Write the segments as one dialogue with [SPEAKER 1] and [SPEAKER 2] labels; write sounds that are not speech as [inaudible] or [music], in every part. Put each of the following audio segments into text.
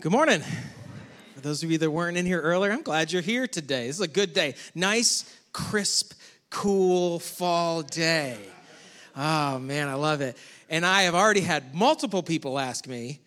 [SPEAKER 1] Good morning. For those of you that weren't in here earlier, I'm glad you're here today. This is a good day. Nice, crisp, cool fall day. Oh, man, I love it. And I have already had multiple people ask me,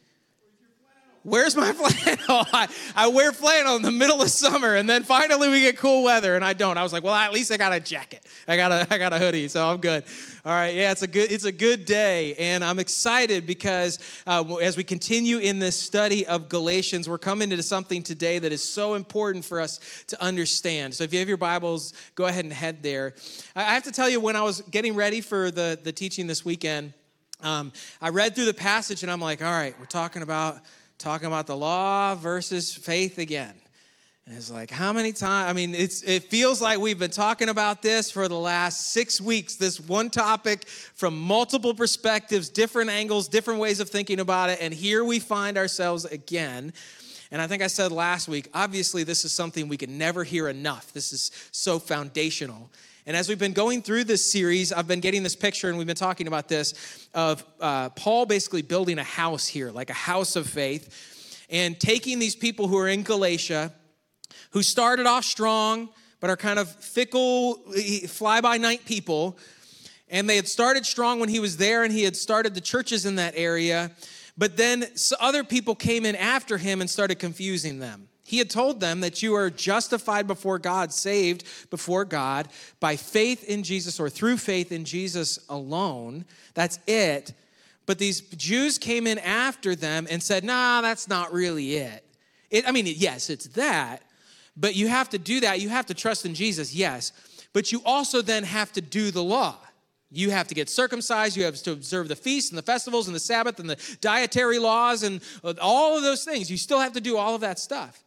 [SPEAKER 1] Where's my [laughs] flannel? I, I wear flannel in the middle of summer, and then finally we get cool weather, and I don't. I was like, well, at least I got a jacket. I got a, [laughs] I got a hoodie, so I'm good. All right, yeah, it's a good, it's a good day, and I'm excited because uh, as we continue in this study of Galatians, we're coming into something today that is so important for us to understand. So if you have your Bibles, go ahead and head there. I have to tell you, when I was getting ready for the the teaching this weekend, um, I read through the passage, and I'm like, all right, we're talking about talking about the law versus faith again. And it's like, how many times? I mean, it's, it feels like we've been talking about this for the last six weeks, this one topic from multiple perspectives, different angles, different ways of thinking about it. And here we find ourselves again. And I think I said last week, obviously, this is something we can never hear enough. This is so foundational. And as we've been going through this series, I've been getting this picture, and we've been talking about this of uh, Paul basically building a house here, like a house of faith, and taking these people who are in Galatia, who started off strong, but are kind of fickle, fly by night people. And they had started strong when he was there, and he had started the churches in that area. But then other people came in after him and started confusing them. He had told them that you are justified before God, saved before God by faith in Jesus or through faith in Jesus alone. That's it. But these Jews came in after them and said, nah, that's not really it. it I mean, yes, it's that, but you have to do that. You have to trust in Jesus, yes. But you also then have to do the law. You have to get circumcised. You have to observe the feasts and the festivals and the Sabbath and the dietary laws and all of those things. You still have to do all of that stuff.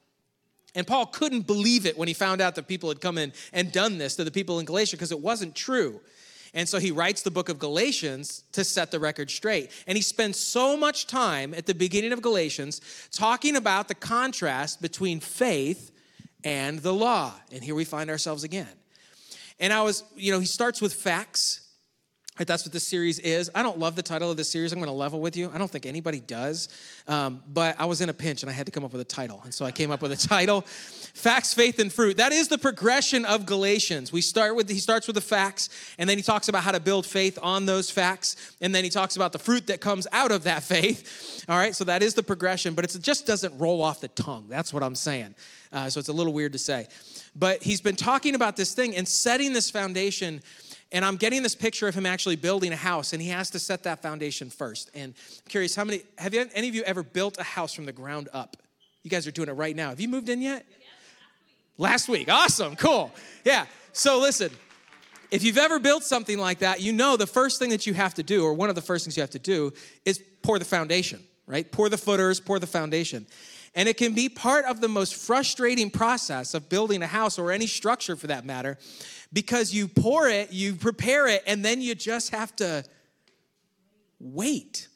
[SPEAKER 1] And Paul couldn't believe it when he found out that people had come in and done this to the people in Galatia because it wasn't true. And so he writes the book of Galatians to set the record straight. And he spends so much time at the beginning of Galatians talking about the contrast between faith and the law. And here we find ourselves again. And I was, you know, he starts with facts Right, that's what this series is. I don't love the title of this series. I'm going to level with you. I don't think anybody does. Um, but I was in a pinch and I had to come up with a title. And so I came up with a title Facts, Faith, and Fruit. That is the progression of Galatians. We start with, he starts with the facts, and then he talks about how to build faith on those facts. And then he talks about the fruit that comes out of that faith. All right, so that is the progression, but it just doesn't roll off the tongue. That's what I'm saying. Uh, so it's a little weird to say. But he's been talking about this thing and setting this foundation and I'm getting this picture of him actually building a house, and he has to set that foundation first. And I'm curious, how many, have you, any of you ever built a house from the ground up? You guys are doing it right now. Have you moved in yet? last, week. last week. Awesome. Cool. Yeah. So listen, if you've ever built something like that, you know the first thing that you have to do, or one of the first things you have to do, is pour the foundation, right? Pour the footers, pour the foundation. And it can be part of the most frustrating process of building a house or any structure for that matter because you pour it, you prepare it, and then you just have to wait.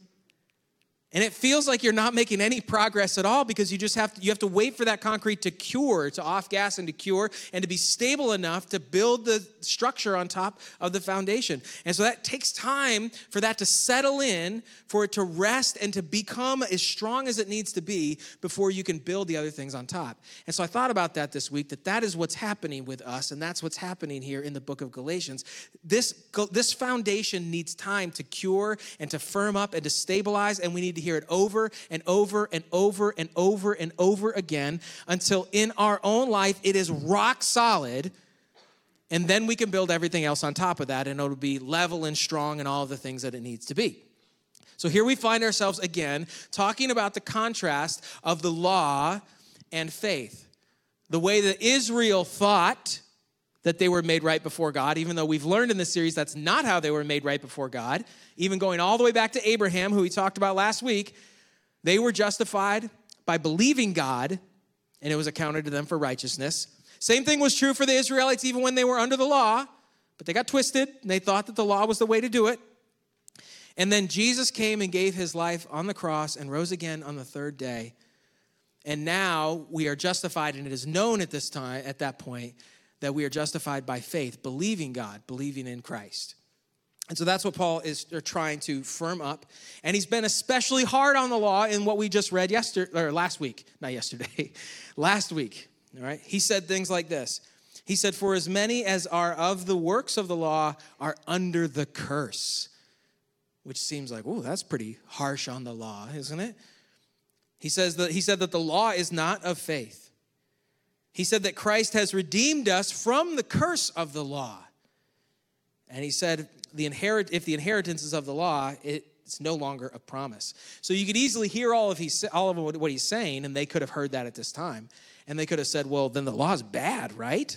[SPEAKER 1] And it feels like you're not making any progress at all because you just have to, you have to wait for that concrete to cure, to off gas and to cure, and to be stable enough to build the structure on top of the foundation. And so that takes time for that to settle in, for it to rest and to become as strong as it needs to be before you can build the other things on top. And so I thought about that this week that that is what's happening with us, and that's what's happening here in the book of Galatians. This, this foundation needs time to cure and to firm up and to stabilize, and we need to hear it over and over and over and over and over again until in our own life it is rock solid. And then we can build everything else on top of that, and it'll be level and strong and all the things that it needs to be. So here we find ourselves again talking about the contrast of the law and faith. The way that Israel thought that they were made right before God, even though we've learned in this series that's not how they were made right before God. Even going all the way back to Abraham, who we talked about last week, they were justified by believing God, and it was accounted to them for righteousness. Same thing was true for the Israelites even when they were under the law, but they got twisted and they thought that the law was the way to do it. And then Jesus came and gave his life on the cross and rose again on the third day. And now we are justified, and it is known at this time, at that point, that we are justified by faith, believing God, believing in Christ. And so that's what Paul is uh, trying to firm up. And he's been especially hard on the law in what we just read yesterday or last week, not yesterday, [laughs] last week. All right? He said things like this. He said, For as many as are of the works of the law are under the curse. Which seems like, oh, that's pretty harsh on the law, isn't it? He says that he said that the law is not of faith. He said that Christ has redeemed us from the curse of the law. And he said, the inherit, if the inheritance is of the law, it's no longer a promise. So you could easily hear all of, he, all of what he's saying, and they could have heard that at this time. And they could have said, well, then the law is bad, right?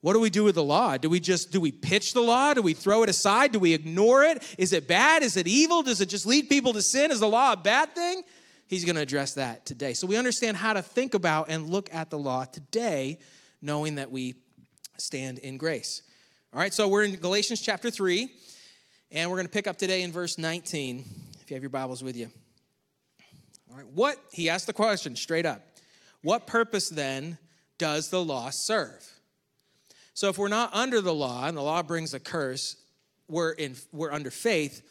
[SPEAKER 1] What do we do with the law? Do we just do we pitch the law? Do we throw it aside? Do we ignore it? Is it bad? Is it evil? Does it just lead people to sin? Is the law a bad thing? He's going to address that today. So we understand how to think about and look at the law today, knowing that we stand in grace. All right, so we're in Galatians chapter 3, and we're going to pick up today in verse 19, if you have your Bibles with you. All right, what, he asked the question straight up, what purpose then does the law serve? So if we're not under the law, and the law brings a curse, we're, in, we're under faith,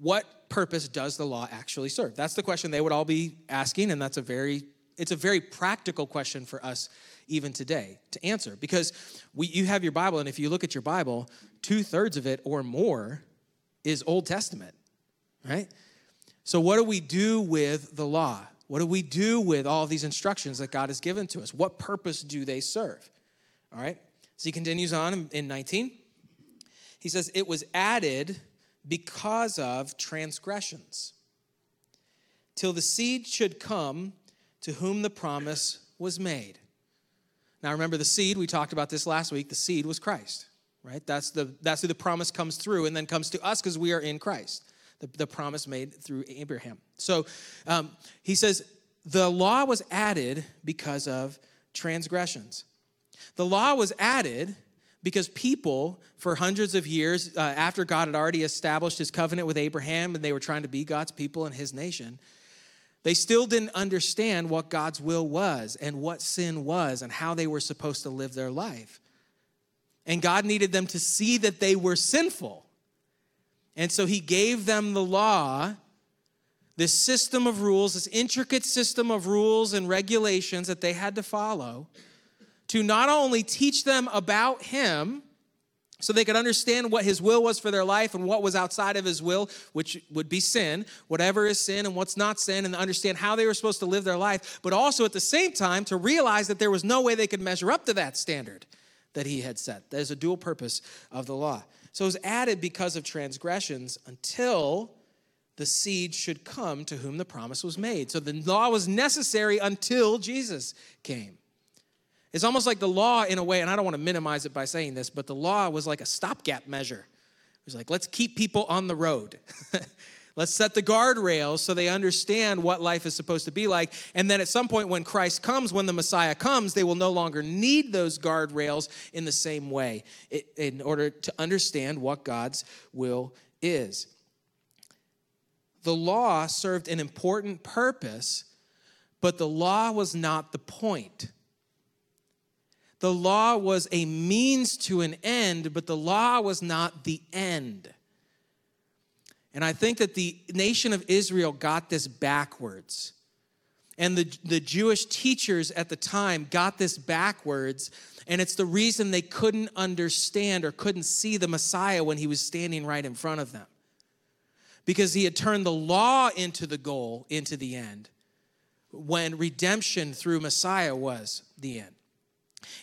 [SPEAKER 1] what purpose does the law actually serve? That's the question they would all be asking, and that's a very, it's a very practical question for us even today to answer because we, you have your Bible, and if you look at your Bible, two thirds of it or more is Old Testament, right? So, what do we do with the law? What do we do with all these instructions that God has given to us? What purpose do they serve? All right. So he continues on in 19. He says, It was added because of transgressions, till the seed should come to whom the promise was made. Now remember the seed, we talked about this last week, the seed was Christ, right? That's the that's who the promise comes through and then comes to us because we are in Christ. The, the promise made through Abraham. So um, he says the law was added because of transgressions. The law was added because people, for hundreds of years uh, after God had already established his covenant with Abraham and they were trying to be God's people and his nation, they still didn't understand what God's will was and what sin was and how they were supposed to live their life. And God needed them to see that they were sinful. And so he gave them the law, this system of rules, this intricate system of rules and regulations that they had to follow to not only teach them about him so they could understand what his will was for their life and what was outside of his will, which would be sin, whatever is sin and what's not sin, and understand how they were supposed to live their life, but also at the same time to realize that there was no way they could measure up to that standard that he had set. There's a dual purpose of the law. So it was added because of transgressions until the seed should come to whom the promise was made. So the law was necessary until Jesus came. It's almost like the law, in a way, and I don't want to minimize it by saying this, but the law was like a stopgap measure. It was like, let's keep people on the road. [laughs] let's set the guardrails so they understand what life is supposed to be like. And then at some point, when Christ comes, when the Messiah comes, they will no longer need those guardrails in the same way in order to understand what God's will is. The law served an important purpose, but the law was not the point. The law was a means to an end, but the law was not the end. And I think that the nation of Israel got this backwards. And the, the Jewish teachers at the time got this backwards. And it's the reason they couldn't understand or couldn't see the Messiah when he was standing right in front of them. Because he had turned the law into the goal, into the end, when redemption through Messiah was the end.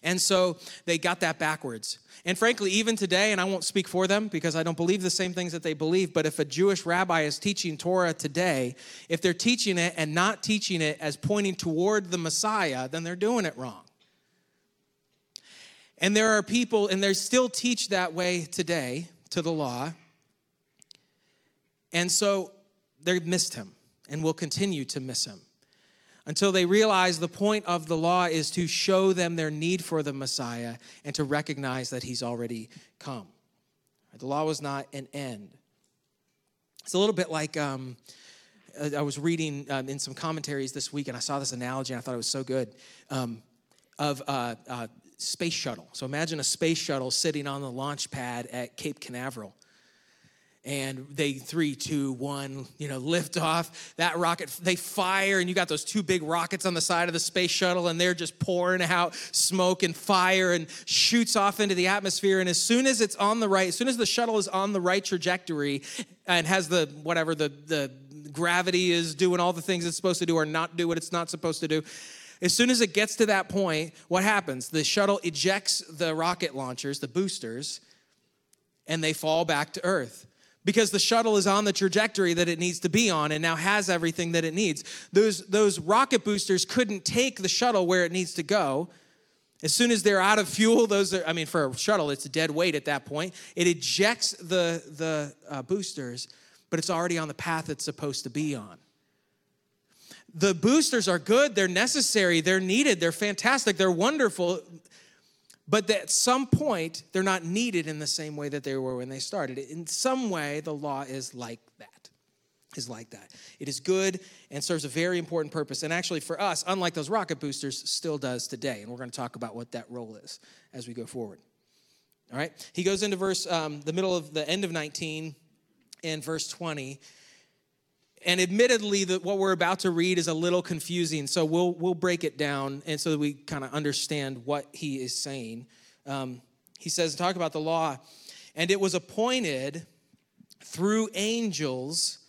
[SPEAKER 1] And so they got that backwards. And frankly, even today, and I won't speak for them because I don't believe the same things that they believe, but if a Jewish rabbi is teaching Torah today, if they're teaching it and not teaching it as pointing toward the Messiah, then they're doing it wrong. And there are people, and they still teach that way today to the law. And so they missed him and will continue to miss him until they realize the point of the law is to show them their need for the Messiah and to recognize that he's already come. The law was not an end. It's a little bit like um, I was reading um, in some commentaries this week, and I saw this analogy, and I thought it was so good um, of uh, uh, space shuttle. So imagine a space shuttle sitting on the launch pad at Cape Canaveral. And they three, two, one, you know, lift off. That rocket, they fire, and you got those two big rockets on the side of the space shuttle, and they're just pouring out smoke and fire and shoots off into the atmosphere. And as soon as it's on the right, as soon as the shuttle is on the right trajectory and has the whatever the the gravity is doing all the things it's supposed to do or not do what it's not supposed to do. As soon as it gets to that point, what happens? The shuttle ejects the rocket launchers, the boosters, and they fall back to Earth because the shuttle is on the trajectory that it needs to be on and now has everything that it needs. Those, those rocket boosters couldn't take the shuttle where it needs to go. As soon as they're out of fuel, those are, I mean, for a shuttle, it's a dead weight at that point. It ejects the, the uh, boosters, but it's already on the path it's supposed to be on. The boosters are good, they're necessary, they're needed, they're fantastic, they're wonderful but at some point they're not needed in the same way that they were when they started. In some way the law is like that is like that. It is good and serves a very important purpose. And actually for us unlike those rocket boosters still does today. And we're going to talk about what that role is as we go forward. All right? He goes into verse um, the middle of the end of 19 and verse 20 and admittedly what we're about to read is a little confusing so we'll we'll break it down and so that we kind of understand what he is saying. Um, he says talk about the law. And it was appointed through angels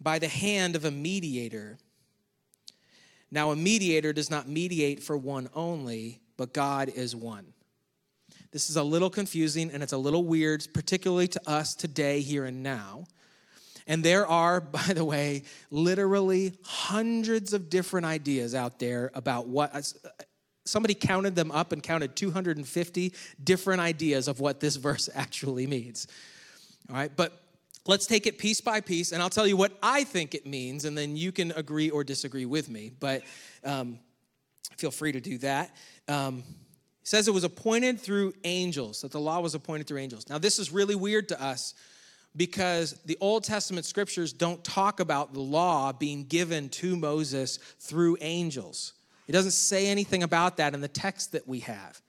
[SPEAKER 1] by the hand of a mediator. Now a mediator does not mediate for one only but god is one. This is a little confusing and it's a little weird particularly to us today here and now and there are, [laughs] by the way, literally hundreds of different ideas out there about what uh, somebody counted them up and counted 250 different ideas of what this [laughs] verse actually means. All right, but let's take it piece by piece, and I'll tell you what I think it means, and then you can agree or disagree with me. But um, feel free to do that. Um, says it was appointed through angels, that the law was appointed through angels. Now, this is really weird to us because the Old Testament scriptures don't talk about the law being given to Moses through angels. It doesn't say anything about that in the text that we have.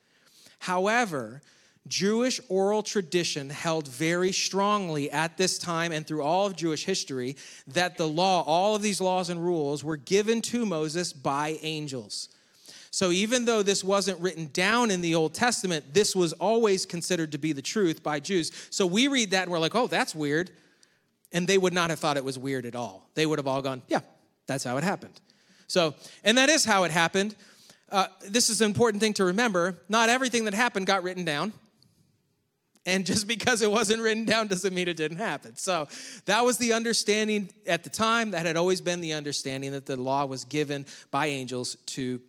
[SPEAKER 1] However, Jewish oral tradition held very strongly at this time and through all of Jewish history that the law, all of these laws and rules, were given to Moses by angels. So even though this wasn't written down in the Old Testament, this was always considered to be the truth by Jews. So we read that and we're like, oh, that's weird. And they would not have thought it was weird at all. They would have all gone, yeah, that's how it happened. So, and that is how it happened. Uh, this is an important thing to remember. Not everything that happened got written down. And just [laughs] because it wasn't written down doesn't mean it didn't happen. So that was the understanding at the time. That had always been the understanding that the law was given by angels to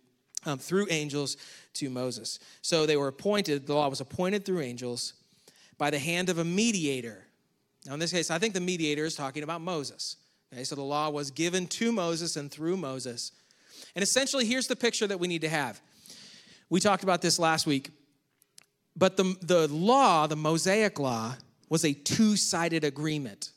[SPEAKER 1] um, through angels to Moses. So they were appointed, the law was appointed through angels by the hand of a mediator. Now, in this case, I think the mediator is talking about Moses. Okay, so the law was given to Moses and through Moses. And essentially, here's the picture that we need to have. We talked about this last week, but the, the law, the Mosaic law, was a two sided agreement.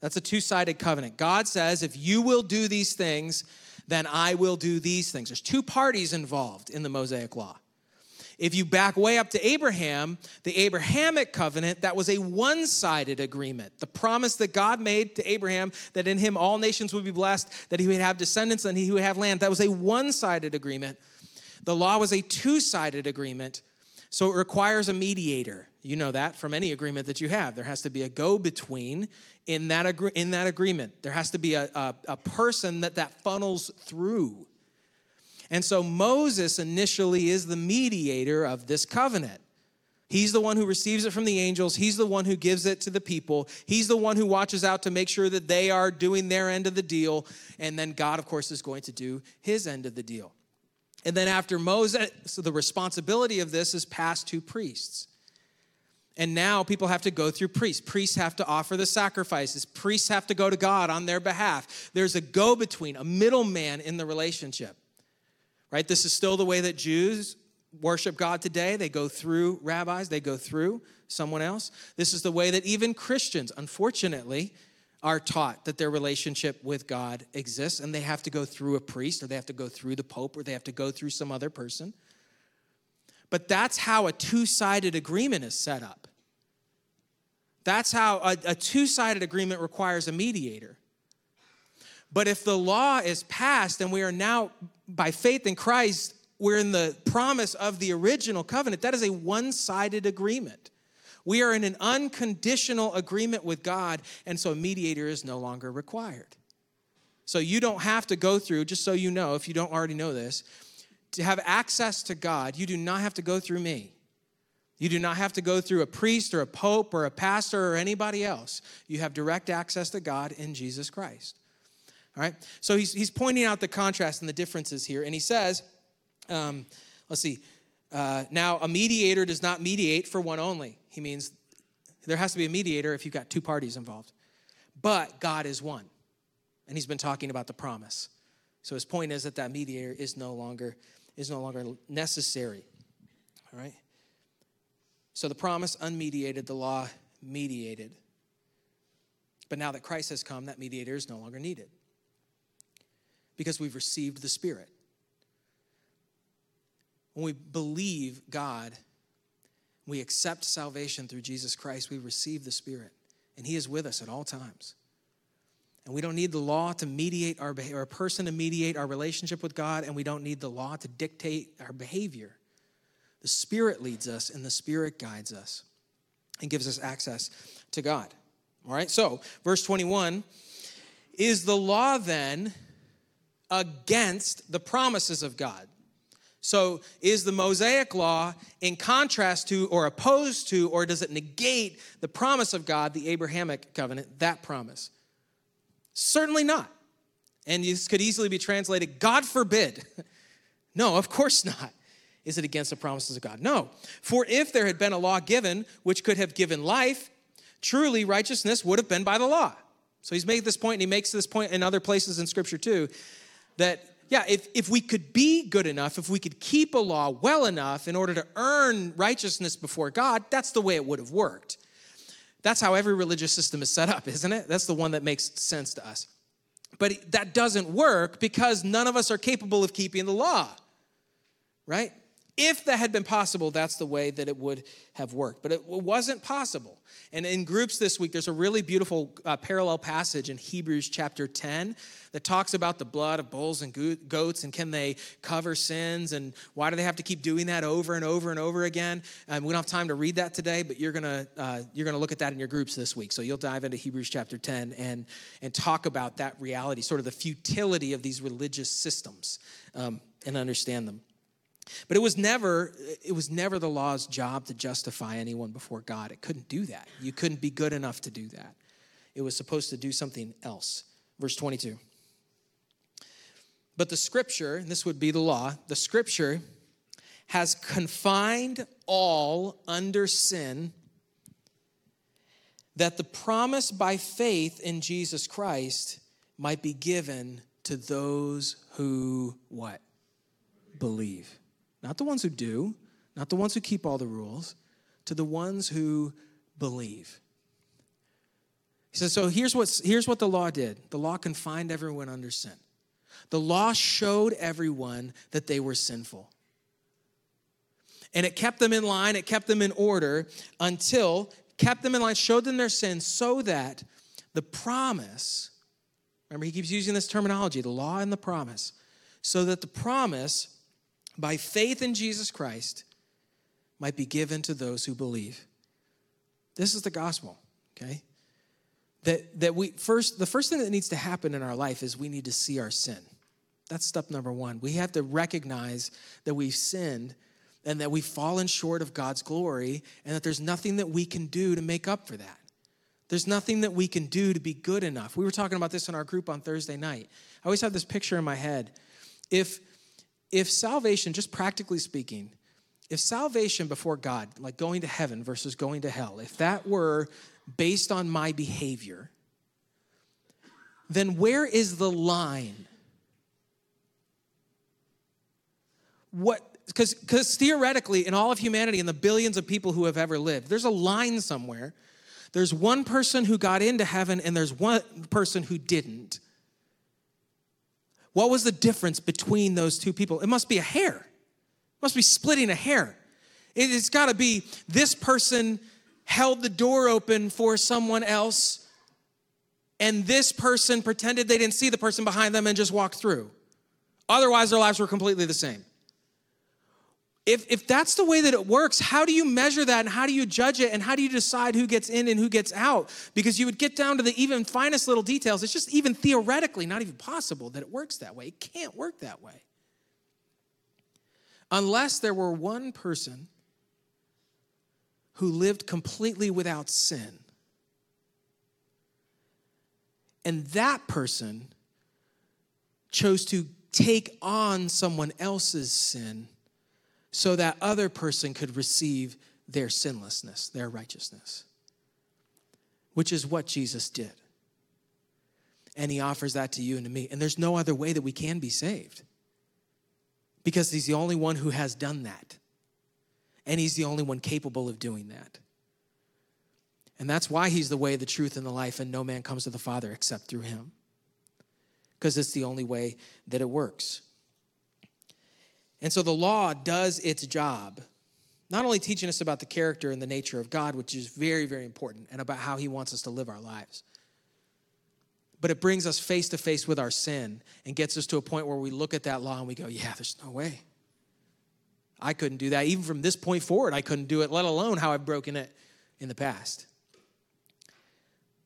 [SPEAKER 1] That's a two sided covenant. God says, if you will do these things, then I will do these things. There's two parties involved in the Mosaic Law. If you back way up to Abraham, the Abrahamic covenant, that was a one sided agreement. The promise that God made to Abraham that in him all nations would be blessed, that he would have descendants and he would have land, that was a one sided agreement. The law was a two sided agreement, so it requires a mediator. You know that from any agreement that you have. There has to be a go between in that, agree- in that agreement. There has to be a, a, a person that that funnels through. And so Moses initially is the mediator of this covenant. He's the one who receives it from the angels. He's the one who gives it to the people. He's the one who watches out to make sure that they are doing their end of the deal. And then God, of course, is going to do his end of the deal. And then after Moses, so the responsibility of this is passed to priests. And now people have to go through priests. Priests have to offer the sacrifices. Priests have to go to God on their behalf. There's a go between, a middleman in the relationship. Right? This is still the way that Jews worship God today. They go through rabbis, they go through someone else. This is the way that even Christians, unfortunately, are taught that their relationship with God exists and they have to go through a priest or they have to go through the pope or they have to go through some other person. But that's how a two sided agreement is set up. That's how a, a two sided agreement requires a mediator. But if the law is passed and we are now, by faith in Christ, we're in the promise of the original covenant, that is a one sided agreement. We are in an unconditional agreement with God, and so a mediator is no longer required. So you don't have to go through, just so you know, if you don't already know this, to have access to God, you do not have to go through me. You do not have to go through a priest or a pope or a pastor or anybody else. You have direct access to God in Jesus Christ. All right? So he's, he's pointing out the contrast and the differences here. And he says, um, let's see, uh, now a mediator does not mediate for one only. He means there has to be a mediator if you've got two parties involved. But God is one. And he's been talking about the promise. So his point is that that mediator is no longer is no longer necessary. All right? So the promise unmediated, the law mediated. But now that Christ has come, that mediator is no longer needed because we've received the Spirit. When we believe God, we accept salvation through Jesus Christ, we receive the Spirit, and He is with us at all times. And we don't need the law to mediate our behavior, or a person to mediate our relationship with God, and we don't need the law to dictate our behavior. The Spirit leads us, and the Spirit guides us and gives us access to God. All right, so verse 21 is the law then against the promises of God? So, is the Mosaic law in contrast to, or opposed to, or does it negate the promise of God, the Abrahamic covenant, that promise? Certainly not. And this could easily be translated, God forbid. [laughs] no, of course not. Is it against the promises of God? No. For if there had been a law given which could have given life, truly righteousness would have been by the law. So he's made this point, and he makes this point in other places in Scripture too, that yeah, if, if we could be good enough, if we could keep a law well enough in order to earn righteousness before God, that's the way it would have worked. That's how every religious system is set up, isn't it? That's the one that makes sense to us. But that doesn't work because none of us are capable of keeping the law, right? If that had been possible, that's the way that it would have worked. But it wasn't possible. And in groups this week, there's a really beautiful uh, parallel passage in Hebrews chapter 10 that talks about the blood of bulls and goats and can they cover sins and why do they have to keep doing that over and over and over again. Um, we don't have time to read that today, but you're gonna uh, you're gonna look at that in your groups this week. So you'll dive into Hebrews chapter 10 and and talk about that reality, sort of the futility of these religious systems, um, and understand them. But it was never it was never the law's job to justify anyone before God. It couldn't do that. You couldn't be good enough to do that. It was supposed to do something else. Verse 22. But the scripture, and this would be the law, the scripture has confined all under sin that the promise by faith in Jesus Christ might be given to those who what? Believe. Not the ones who do, not the ones who keep all the rules, to the ones who believe. He says, so here's, what's, here's what the law did the law confined everyone under sin. The law showed everyone that they were sinful. And it kept them in line, it kept them in order until, kept them in line, showed them their sin so that the promise, remember, he keeps using this terminology the law and the promise, so that the promise by faith in Jesus Christ might be given to those who believe. This is the gospel, okay? That, that we first, the first thing that needs to happen in our life is we need to see our sin. That's step number one. We have to recognize that we've sinned and that we've fallen short of God's glory and that there's nothing that we can do to make up for that. There's nothing that we can do to be good enough. We were talking about this in our group on Thursday night. I always have this picture in my head. If if salvation, just practically speaking, if salvation before God, like going to heaven versus going to hell, if that were based on my behavior, then where is the line? What because theoretically in all of humanity and the billions of people who have ever lived, there's a line somewhere. There's one person who got into heaven and there's one person who didn't. What was the difference between those two people? It must be a hair. It must be splitting a hair. It's got to be this person held the door open for someone else and this person pretended they didn't see the person behind them and just walked through. Otherwise, their lives were completely the same. If, if that's the way that it works, how do you measure that and how do you judge it and how do you decide who gets in and who gets out? Because you would get down to the even finest little details. It's just even theoretically not even possible that it works that way. It can't work that way. Unless there were one person who lived completely without sin. And that person chose to take on someone else's sin so that other person could receive their sinlessness, their righteousness, which is what Jesus did. And he offers that to you and to me. And there's no other way that we can be saved because he's the only one who has done that. And he's the only one capable of doing that. And that's why he's the way, the truth, and the life, and no man comes to the Father except through him. Because it's the only way that it works. And so the law does its job, not only teaching us about the character and the nature of God, which is very, very important, and about how He wants us to live our lives, but it brings us face to face with our sin and gets us to a point where we look at that law and we go, yeah, there's no way. I couldn't do that. Even from this point forward, I couldn't do it, let alone how I've broken it in the past.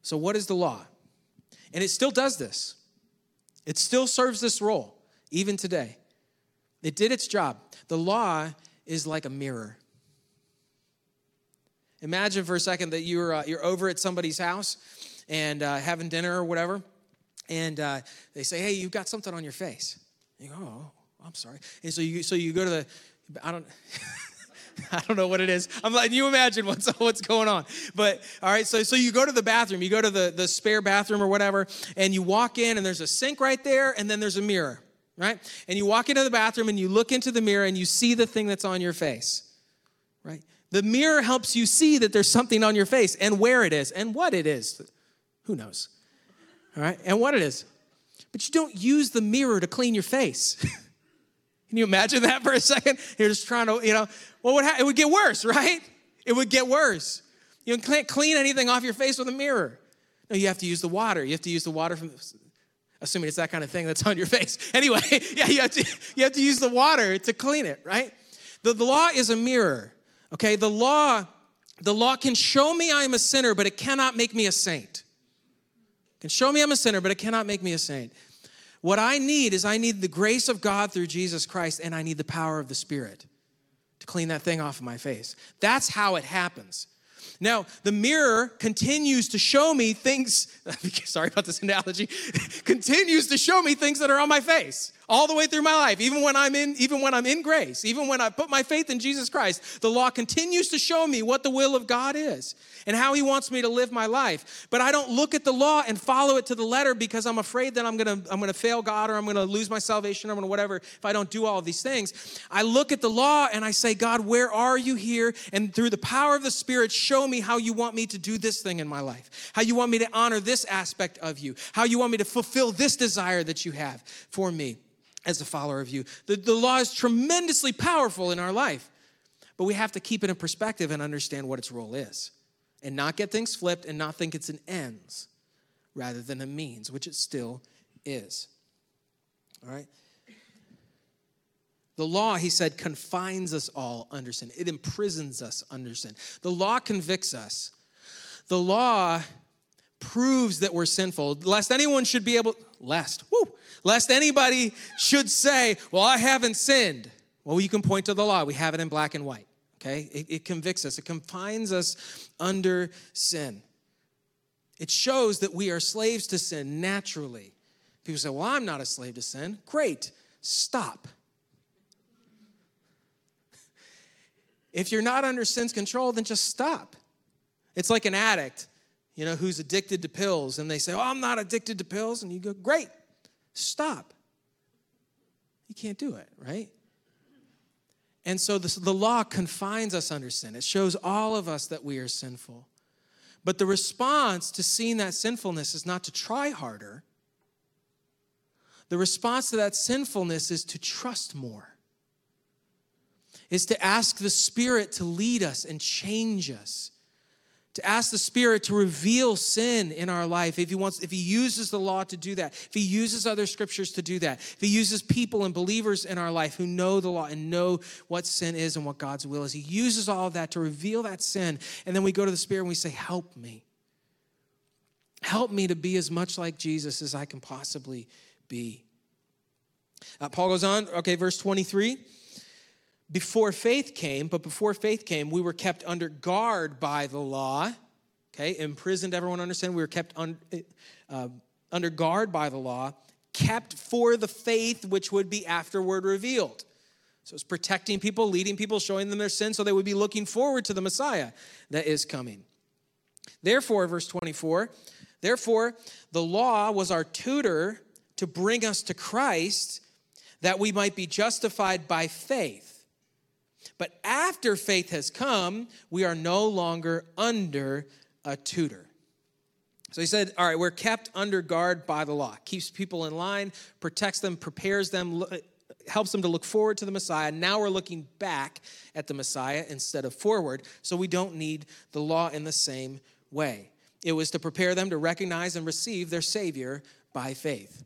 [SPEAKER 1] So, what is the law? And it still does this, it still serves this role, even today. It did its job. The law is like a mirror. Imagine for a second that you're, uh, you're over at somebody's house and uh, having dinner or whatever, and uh, they say, "Hey, you've got something on your face." You go, "Oh, I'm sorry." And so you so you go to the I don't. [laughs] I don't know what it is. I'm letting you imagine what's [laughs] what's going on. But all right, so so you go to the bathroom, you go to the, the spare bathroom or whatever, and you walk in and there's a sink right there, and then there's a mirror right? And you walk into the bathroom and you look into the mirror and you see the thing that's on your face, right? The mirror helps you see that there's something on your face and where it is and what it is. Who knows? All right, and what it is. But you don't use the mirror to clean your face. [laughs] Can you imagine that for a second? You're just trying to, you know, what would ha- it would get worse, [laughs] right? It would get worse. You can't clean anything off your face with a mirror. No, you have to use the water. You have to use the water from assuming it's that kind of thing that's on your face. [laughs] Anyway, [laughs] yeah, you have to, [laughs] you have to use the water to clean it, right? The, the law is a mirror, okay? The law, the law can show me I'm a sinner, but it cannot make me a saint. It can show me I'm a sinner, but it cannot make me a saint. What I need is I need the grace of God through Jesus Christ, and I need the power of the Spirit to clean that thing off of my face. That's how it happens. Now, the mirror continues to show me things, [laughs] sorry about this analogy, [laughs] continues to show me things that are on my face all the way through my life even when i'm in even when i'm in grace even when i put my faith in jesus christ the law continues to show me what the will of god is and how he wants me to live my life. But i don't look at the law and follow it to the letter because i'm afraid that i'm gonna i'm gonna fail god or i'm gonna lose my salvation or whatever if i don't do all these things. I look at the law and i say god where are you here? And through the power of the spirit show me how you want me to do this thing in my life how you want me to honor this aspect of you how you want me to fulfill this desire that you have for me as a follower of you. The, the law is tremendously powerful in our life, but we have to keep it in perspective and understand what its role is and not get things flipped and not think it's an ends rather than a means, which it still is. All right? The law, he said, confines us all under sin. It imprisons us under sin. The law convicts us. The law proves that we're sinful, lest anyone should be able, lest, woo, lest anybody should say, Well, I haven't sinned. Well, you can point to the law. We have it in black and white. Okay? It, it convicts us, it confines us under sin. It shows that we are slaves to sin naturally. People say, Well, I'm not a slave to sin. Great. Stop. If you're not under sin's control, then just stop. It's like an addict, you know, who's addicted to pills, and they say, Oh, I'm not addicted to pills. And you go, Great, Stop. You can't do it, right? And so this, the law confines us under sin. It shows all of us that we are sinful. But the response to seeing that sinfulness is not to try harder. The response to that sinfulness is to trust more, is to ask the Spirit to lead us and change us to ask the Spirit to reveal sin in our life. If He wants, if He uses the law to do that, if He uses other scriptures to do that, if He uses people and believers in our life who know the law and know what sin is and what God's will is, He uses all of that to reveal that sin. And then we go to the Spirit and we say, Help me. Help me to be as much like Jesus as I can possibly be. Uh, Paul goes on, okay, verse 23 before faith came, but before faith came, we were kept under guard by the law. Okay, imprisoned, everyone understand? We were kept un, uh, under guard by the law, kept for the faith which would be afterward revealed. So it's protecting people, leading people, showing them their sin so they would be looking forward to the Messiah that is coming. Therefore, verse 24, therefore, the law was our tutor to bring us to Christ that we might be justified by faith. But after faith has come, we are no longer under a tutor. So he said, All right, we're kept under guard by the law, keeps people in line, protects them, prepares them, helps them to look forward to the Messiah. Now we're looking back at the Messiah instead of forward, so we don't need the law in the same way. It was to prepare them to recognize and receive their Savior by faith.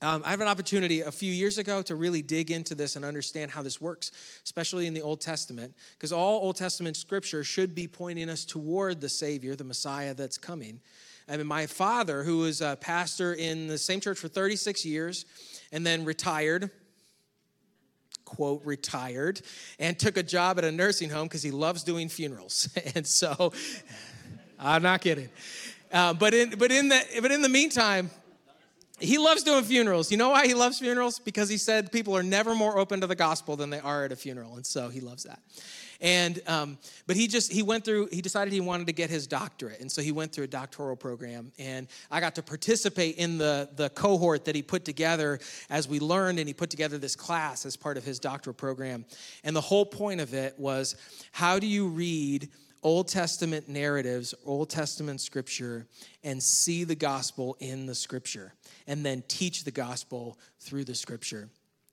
[SPEAKER 1] Um, I have an opportunity a few years ago to really dig into this and understand how this works, especially in the Old Testament, because all Old Testament scripture should be pointing us toward the Savior, the Messiah that's coming. I mean, my father, who was a pastor in the same church for 36 years and then retired, quote, retired, and took a job at a nursing home because he loves doing funerals. [laughs] and so, I'm not kidding. Uh, but in but in the but in the meantime, he loves doing funerals. You know why he loves funerals? Because he said people are never more open to the gospel than they are at a funeral, and so he loves that. And um, but he just he went through. He decided he wanted to get his doctorate, and so he went through a doctoral program. And I got to participate in the the cohort that he put together as we learned, and he put together this class as part of his doctoral program. And the whole point of it was, how do you read? Old Testament narratives, Old Testament scripture, and see the gospel in the scripture, and then teach the gospel through the scripture.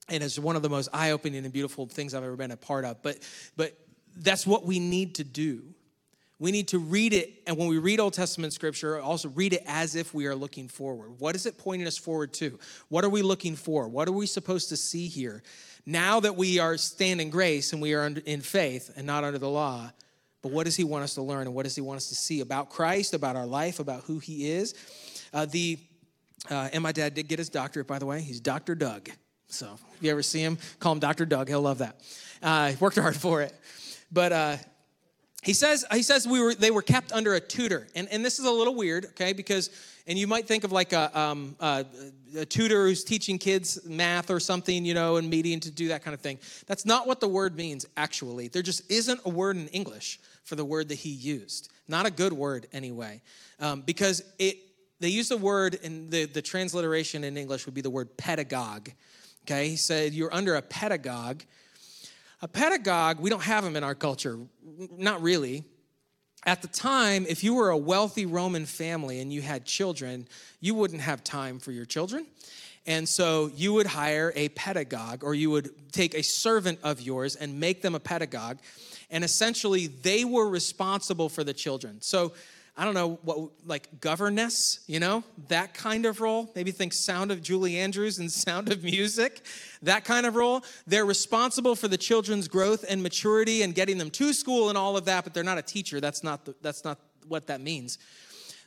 [SPEAKER 1] And it's one of the most eye opening and beautiful things I've ever been a part of. But, but that's what we need to do. We need to read it, and when we read Old Testament scripture, also read it as if we are looking forward. What is it pointing us forward to? What are we looking for? What are we supposed to see here? Now that we are standing grace and we are in faith and not under the law, but what does he want us to learn and what does he want us to see about Christ, about our life, about who he is? Uh, the uh, and my dad did get his doctorate, by the way. He's Dr. Doug. So if you ever see him, call him Dr. Doug. He'll love that. Uh, he worked [laughs] hard for it. But uh, he says he says we were they were kept under a tutor, and and this is a little weird, okay? Because and you might think of like a, um, a, a, tutor who's teaching kids math or something, you know, and meeting to do that kind of thing. That's not what the word means, actually. There just isn't a word in English for the word that he used. Not a good word, anyway, um, because it they use the word in the, the transliteration in English would be the word pedagogue. Okay, he said you're under a pedagogue. A pedagogue, we don't have them in our culture, not really. At the time, if you were a wealthy Roman family and you had children, you wouldn't have time for your children. And so you would hire a pedagogue, or you would take a servant of yours and make them a pedagogue. And essentially, they were responsible for the children. So I don't know what like governess, you know, that kind of role. Maybe think Sound of Julie Andrews and [laughs] Sound of Music, that kind of role. They're responsible for the children's growth and maturity and getting them to school and all of that, but they're not a teacher. That's not the, that's not what that means.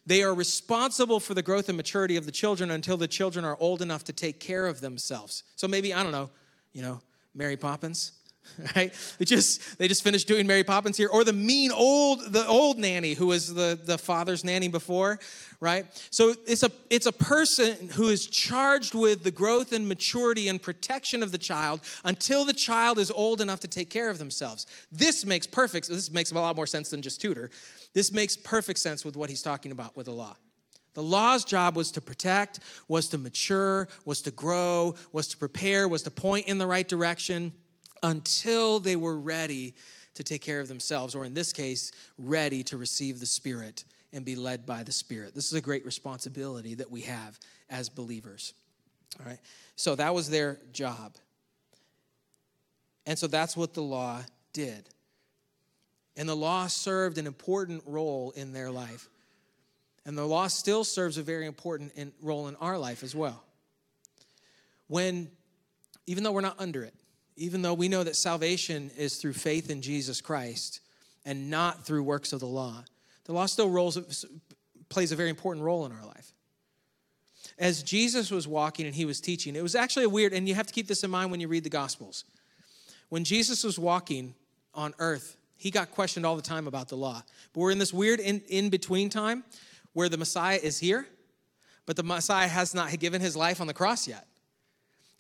[SPEAKER 1] They are responsible for the growth and maturity of the children until the children are old enough to take care of themselves. So maybe I don't know, you know, Mary Poppins [laughs] right? They just they just finished doing Mary Poppins here, or the mean old the old nanny who was the the father's nanny before, right? So it's a it's a person who is charged with the growth and maturity and protection of the child until the child is old enough to take care of themselves. This makes perfect. This makes a lot more sense than just tutor. This makes perfect sense with what he's talking about with the law. The law's job was to protect, was to mature, was to grow, was to prepare, was to point in the right direction until they were ready to take care of themselves, or in this case, ready to receive the Spirit and be led by the Spirit. This is a great responsibility that we have as believers. All right. So that was their job. And so that's what the law did. And the law served an important role in their life. And the law still serves a very important in, role in our life as well. When, even though we're not under it, even though we know that salvation is through faith in Jesus Christ and not through works of the law, the law still rolls, plays a very important role in our life. As Jesus was walking and he was teaching, it was actually a weird, and you have to keep this in mind when you read the Gospels. When Jesus was walking on earth, he got questioned all the time about the law. But we're in this weird in, in between time where the Messiah is here, but the Messiah has not given his life on the cross yet.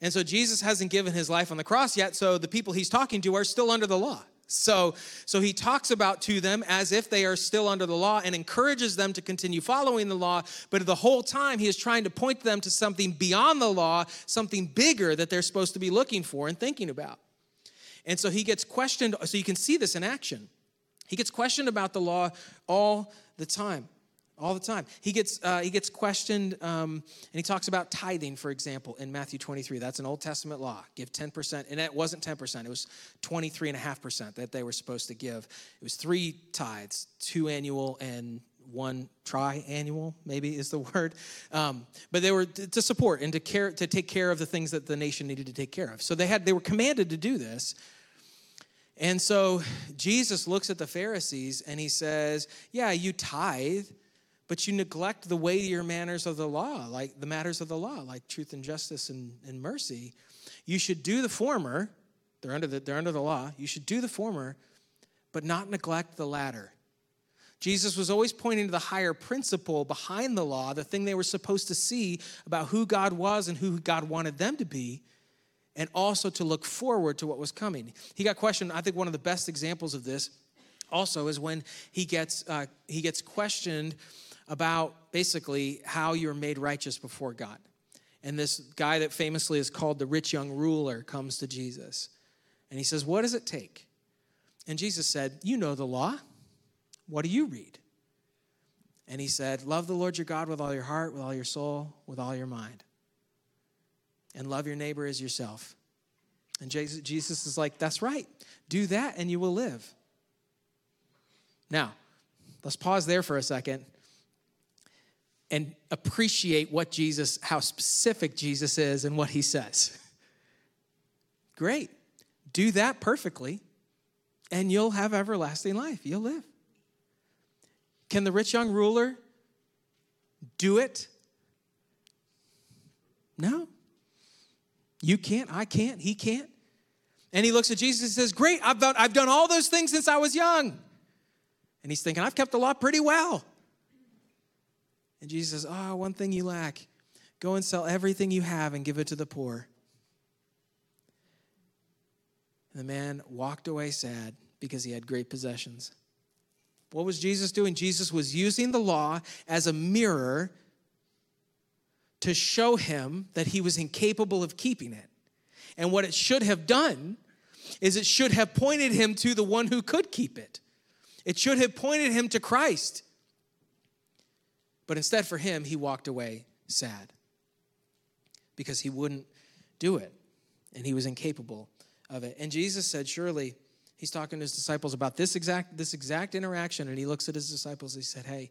[SPEAKER 1] And so Jesus hasn't given his life on the cross yet, so the people he's talking to are still under the law. So, so he talks about to them as if they are still under the law and encourages them to continue following the law. But the whole time, he is trying to point them to something beyond the law, something bigger that they're supposed to be looking for and thinking about. And so he gets questioned, so you can see this in action. He gets questioned about the law all the time. All the time. He gets, uh, he gets questioned, um, and he talks about tithing, for example, in Matthew 23. That's an Old Testament law. Give 10%. And it wasn't 10%, it was 23.5% that they were supposed to give. It was three tithes, two annual and one triannual maybe is the [laughs] word um, but they were to support and to care to take care of the things that the nation needed to take care of so they had they were commanded to do this and so Jesus looks at the Pharisees and he says, Yeah, you tithe, but you neglect the weightier manners of the law, like the matters of the law, like truth and justice and, and mercy. You should do the former. They're under the, they're under the law. You should do the former, but not neglect the latter. Jesus was always pointing to the higher principle behind the law, the thing they were supposed to see about who God was and who God wanted them to be and also to look forward to what was coming. He got questioned, I think one of the best examples of this also is when he gets, uh, he gets questioned about basically how you're made righteous before God. And this guy that famously is called the rich young ruler comes to Jesus. And he says, What does it take? And Jesus said, You know the law. What do you read? And he said, Love the Lord your God with all your heart, with all your soul, with all your mind and love your neighbor as yourself. And Jesus is like, that's right. Do that and you will live. Now, let's pause there for a second and appreciate what Jesus, how specific Jesus is and what he says. [laughs] Great. Do that perfectly, and you'll have everlasting life. You'll live. Can the rich young ruler do it? No. You can't, I can't, he can't. And he looks at Jesus and says, Great, I've done, I've done all those things since I was young. And he's thinking, I've kept the law pretty well. And Jesus says, Oh, one thing you lack. Go and sell everything you have and give it to the poor. And the man walked away sad because he had great possessions. What was Jesus doing? Jesus was using the law as a mirror to show him that he was incapable of keeping it. And what it should have done is it should have pointed him to the one who could keep it. It should have pointed him to Christ. But instead, for him, he walked away sad because he wouldn't do it and he was incapable of it. And Jesus said, Surely, he's talking to his disciples about this exact, this exact interaction. And he looks at his disciples, and he said, Hey,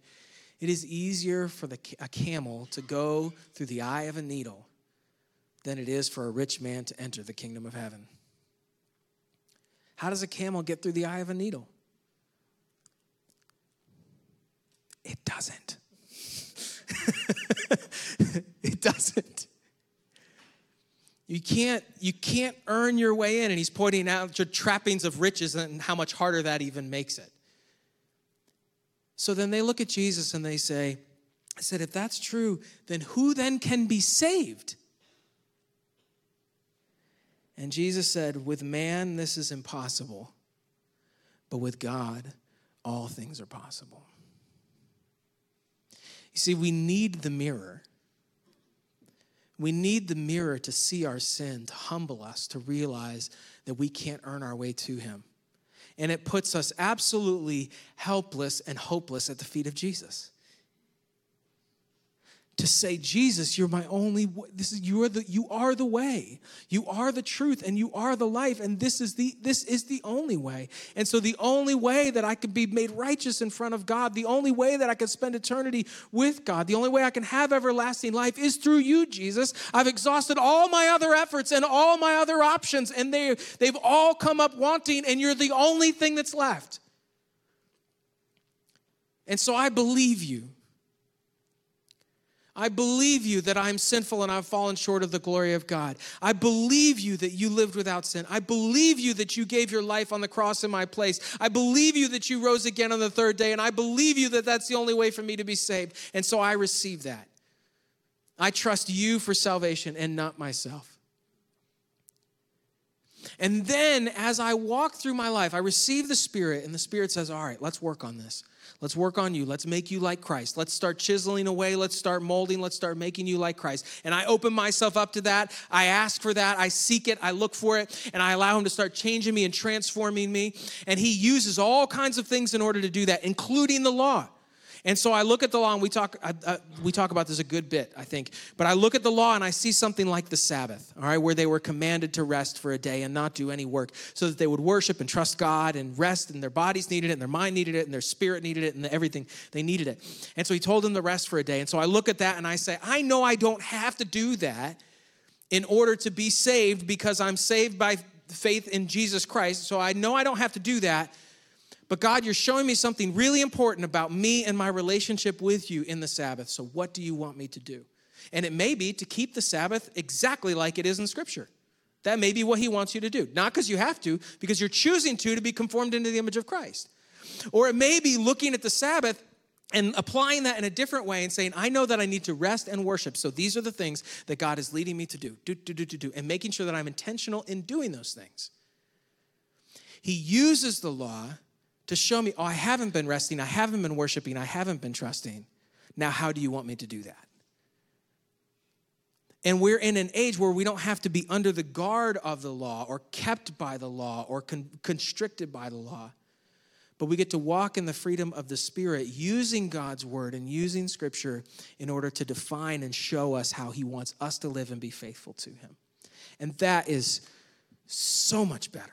[SPEAKER 1] it is easier for the, a camel to go through the eye of a needle than it is for a rich man to enter the kingdom of heaven. How does a camel get through the eye of a needle? It doesn't. [laughs] it doesn't. You can't, you can't earn your way in, and he's pointing out your trappings of riches and how much harder that even makes it. So then they look at Jesus and they say, I said, if that's true, then who then can be saved? And Jesus said, With man, this is impossible, but with God, all things are possible. You see, we need the mirror. We need the mirror to see our sin, to humble us, to realize that we can't earn our way to Him and it puts us absolutely helpless and hopeless at the feet of Jesus. To say jesus you're my only this is you are the you are the way. You are the truth and you are the life and this is the this is the only way. And so the only way that i can be made righteous in front of god the only way that i can spend eternity with god the only way i can have everlasting life is through you jesus. I've exhausted all my other efforts and all my other options and they they've all come up wanting and you're the only thing that's left. And so i believe you I believe you that I'm sinful and I've fallen short of the glory of God. I believe you that you lived without sin. I believe you that you gave your life on the cross in my place. I believe you that you rose again on the third day. And I believe you that that's the only way for me to be saved. And so I receive that. I trust you for salvation and not myself. And then as I walk through my life, I receive the Spirit, and the Spirit says, All right, let's work on this. Let's work on you. Let's make you like Christ. Let's start chiseling away. Let's start molding. Let's start making you like Christ. And I open myself up to that. I ask for that. I seek it. I look for it. And I allow Him to start changing me and transforming me. And He uses all kinds of things in order to do that, including the law. And so I look at the law, and we talk, uh, uh, we talk about this a good bit, I think. But I look at the law and I see something like the Sabbath, all right, where they were commanded to rest for a day and not do any work so that they would worship and trust God and rest, and their bodies needed it, and their mind needed it, and their spirit needed it, and everything, they needed it. And so he told them to rest for a day. And so I look at that and I say, I know I don't have to do that in order to be saved because I'm saved by faith in Jesus Christ. So I know I don't have to do that. But God, you're showing me something really important about me and my relationship with you in the Sabbath. So what do you want me to do? And it may be to keep the Sabbath exactly like it is in Scripture. That may be what He wants you to do. Not because you have to, because you're choosing to to be conformed into the image of Christ. Or it may be looking at the Sabbath and applying that in a different way and saying, I know that I need to rest and worship. So these are the things that God is leading me to do, do, do, do, do, do, and making sure that I'm intentional in doing those things. He uses the law to show me, oh, I haven't been resting, I haven't been worshiping, I haven't been trusting. Now, how do you want me to do that? And we're in an age where we don't have to be under the guard of the law or kept by the law or con- constricted by the law. But we get to walk in the freedom of the Spirit using God's word and using Scripture in order to define and show us how He wants us to live and be faithful to Him. And that is so much better.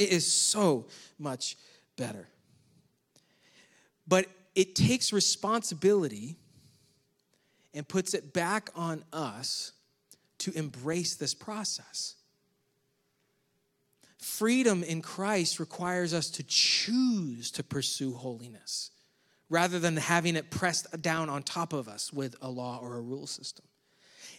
[SPEAKER 1] It is so much better. But it takes responsibility and puts it back on us to embrace this process. Freedom in Christ requires us to choose to pursue holiness rather than having it pressed down on top of us with a law or a rule system.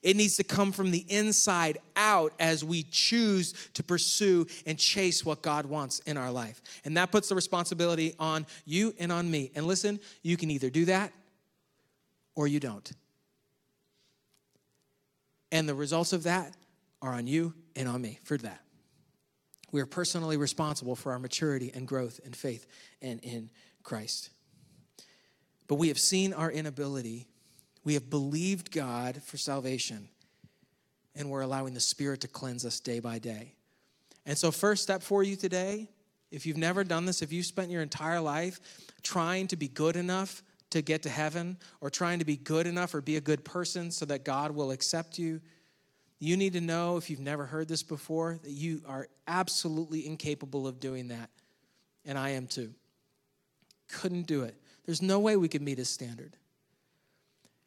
[SPEAKER 1] It needs to come from the inside out as we choose to pursue and chase what God wants in our life. And that puts the responsibility on you and on me. And listen, you can either do that or you don't. And the results of that are on you and on me for that. We are personally responsible for our maturity and growth in faith and in Christ. But we have seen our inability we have believed God for salvation, and we're allowing the Spirit to cleanse us day by day. And so, first step for you today, if you've never done this, if you've spent your entire life trying to be good enough to get to heaven, or trying to be good enough or be a good person so that God will accept you, you need to know, if you've never heard this before, that you are absolutely incapable of doing that. And I am too. Couldn't do it. There's no way we could meet his standard.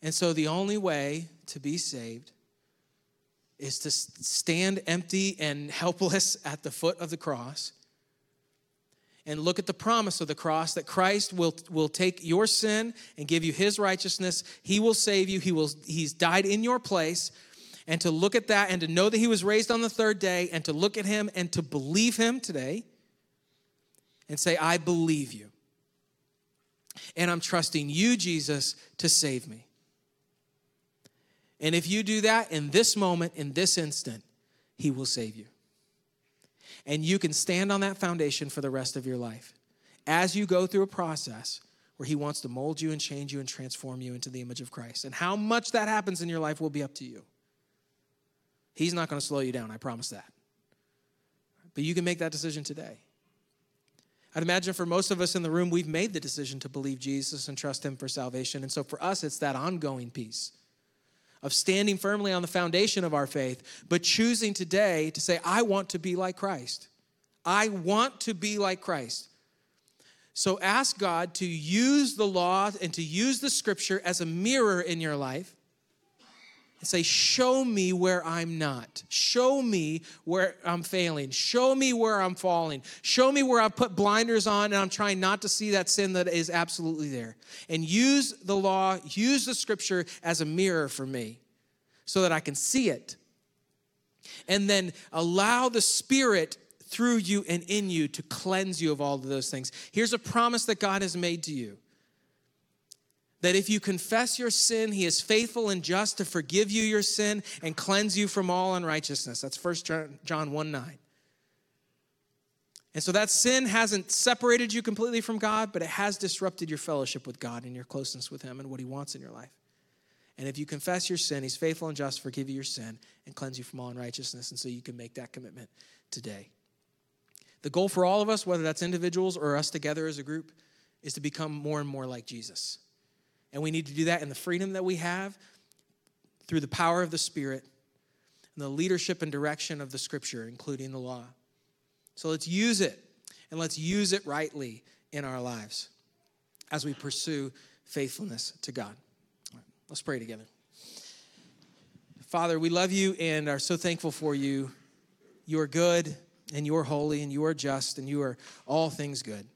[SPEAKER 1] And so the only way to be saved is to stand empty and [laughs] helpless at the foot of the cross and look at the promise of the cross that Christ will, will take your sin and give you his righteousness. He will save you. He will, he's died in your place. And to look at that and to know that he was raised on the third day and to look at him and to believe him today and say, I believe you. And I'm trusting you, Jesus, to save me. And if you do that in this moment, in this instant, He will save you. And you can stand on that foundation for the rest of your life as you go through a process where He wants to mold you and change you and transform you into the image of Christ. And how much that happens in your life will be up to you. He's not going to slow you down, I promise that. But you can make that decision today. I'd imagine for most of us in the room, we've made the decision to believe Jesus and trust Him for salvation. And so for us, it's that ongoing piece of standing firmly on the foundation of our faith, but choosing today to say, I want to be like Christ. I want to be like Christ. So ask God to use the law and to use the scripture as a mirror in your life and say, Show me where I'm not. Show me where I'm failing. Show me where I'm falling. Show me where I've put blinders on and I'm trying not to see that sin that is absolutely there. And use the law, use the scripture as a mirror for me so that I can see it. And then allow the Spirit through you and in you to cleanse you of all of those things. Here's a promise that God has made to you that if you confess your sin, he is faithful and just to forgive you your sin and cleanse you from all unrighteousness. That's 1 John 1 9. And so that sin hasn't separated you completely from God, but it has disrupted your fellowship with God and your closeness with Him and what He wants in your life. And if you confess your sin, He's faithful and just to forgive you your sin and cleanse you from all unrighteousness. And so you can make that commitment today. The goal for all of us, whether that's individuals or us together as a group, is to become more and more like Jesus. And we need to do that in the freedom that we have through the power of the Spirit and the leadership and direction of the Scripture, including the law. So let's use it, and let's use it rightly in our lives as we pursue faithfulness to God. let's pray together. Father, we love you and are so thankful for you. You are good and you are holy and you are just and you are all things good.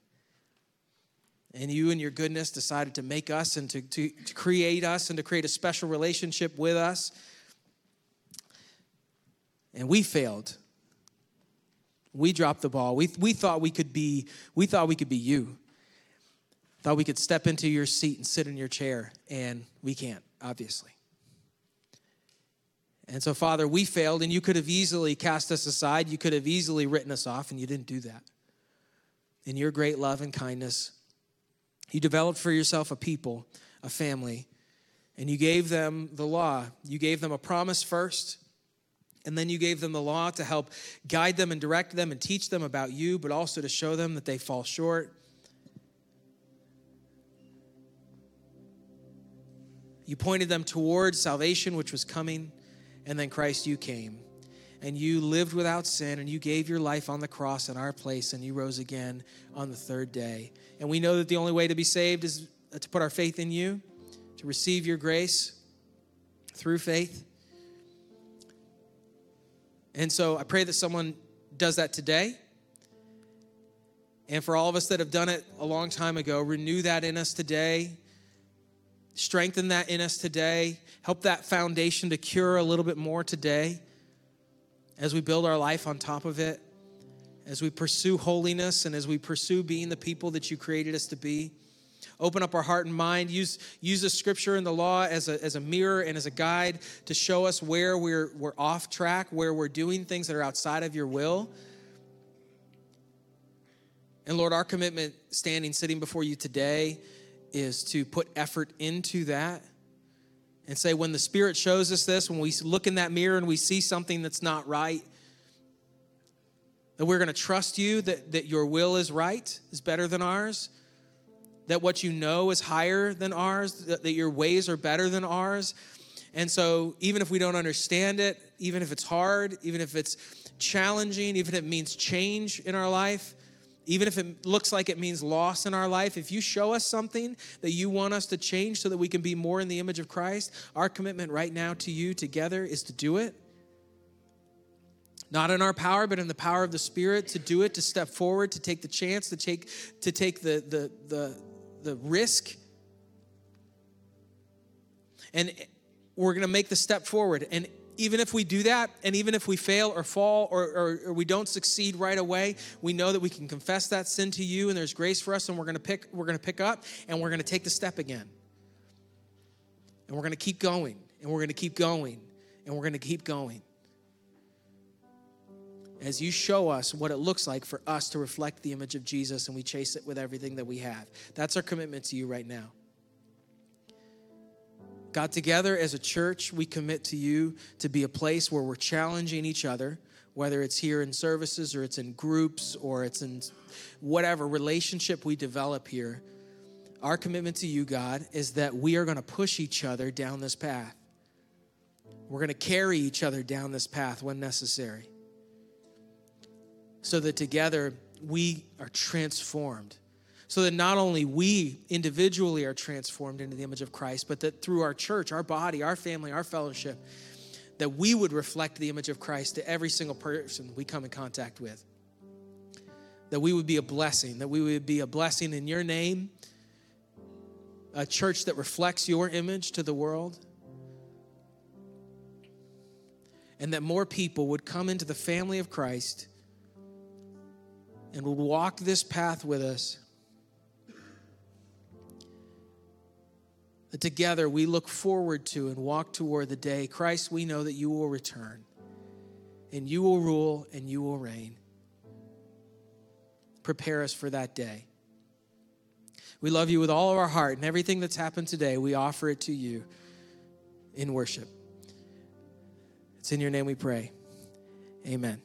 [SPEAKER 1] And you and your goodness decided to make us and to, to, to create us and to create a special relationship with us. And we failed. We dropped the ball. We, we thought we could be, we thought we could be you. Thought we could step into your seat and sit in your chair, and we can't, obviously. And so, Father, we failed, and you could have easily cast us aside. You could have easily written us off, and you didn't do that. In your great love and kindness, you developed for yourself a people, a family, and you gave them the law. You gave them a promise first, and then you gave them the law to help guide them and direct them and teach them about you, but also to show them that they fall short. You pointed them towards salvation, which was coming. And then, Christ, you came and you lived without sin and you gave your life on the cross in our place and you rose again on the third day. And we know that the only way to be saved is uh, to put our faith in you, to receive your grace through faith. And so I pray that someone does that today. And for all of us that have done it a long time ago, renew that in us today. Strengthen that in us today. Help that foundation to cure a little bit more today as we build our life on top of it, as we pursue holiness and as we pursue being the people that you created us to be. Open up our heart and mind. Use, use the scripture and the law as a, as a mirror and as a guide to show us where we're, we're off track, where we're doing things that are outside of your will. And Lord, our commitment standing, sitting before you today is to put effort into that and say, when the Spirit shows us this, when we look in that mirror and we see something that's not right, that we're going to trust you, that, that your will is right, is better than ours, that what you know is higher than ours, that, that your ways are better than ours. And so, even if we don't understand it, even if it's hard, even if it's challenging, even if it means change in our life, even if it looks like it means loss in our life, if you show us something that you want us to change so that we can be more in the image of Christ, our commitment right now to you together is to do it. Not in our power, but in the power of the Spirit to do it, to step forward, to take the chance, to take, to take the, the, the, the risk. And we're going to make the step forward. And even if we do that, and even if we fail or fall or, or, or, we don't succeed right away, we know that we can confess that sin to you, and there's grace for us, and we're gonna pick, we're gonna pick up, and we're gonna take the step again. And we're gonna keep going, and we're gonna keep going, and we're gonna keep going. As you show us what it looks like for us to reflect the image of Jesus, and we chase it with everything that we have. That's our commitment to you right now. God, together as a church, we commit to you to be a place where we're challenging each other, whether it's here in services or it's in groups or it's in whatever relationship we develop here. Our commitment to you, God, is that we are going to push each other down this path. We're going to carry each other down this path when necessary. So that together we are transformed so that not only we individually are transformed into the image of Christ, but that through our church, our body, our family, our fellowship, that we would reflect the image of Christ to every single person we come in contact with. That we would be a blessing, that we would be a blessing in your name, a church that reflects your image to the world, and that more people would come into the family of Christ and would walk this path with us that together we look forward to and walk toward the day, Christ, we know that you will return and you will rule and you will reign. Prepare us for that day. We love you with all of our heart, and everything that's happened today, we offer it to you in worship. It's in your name we pray. Amen.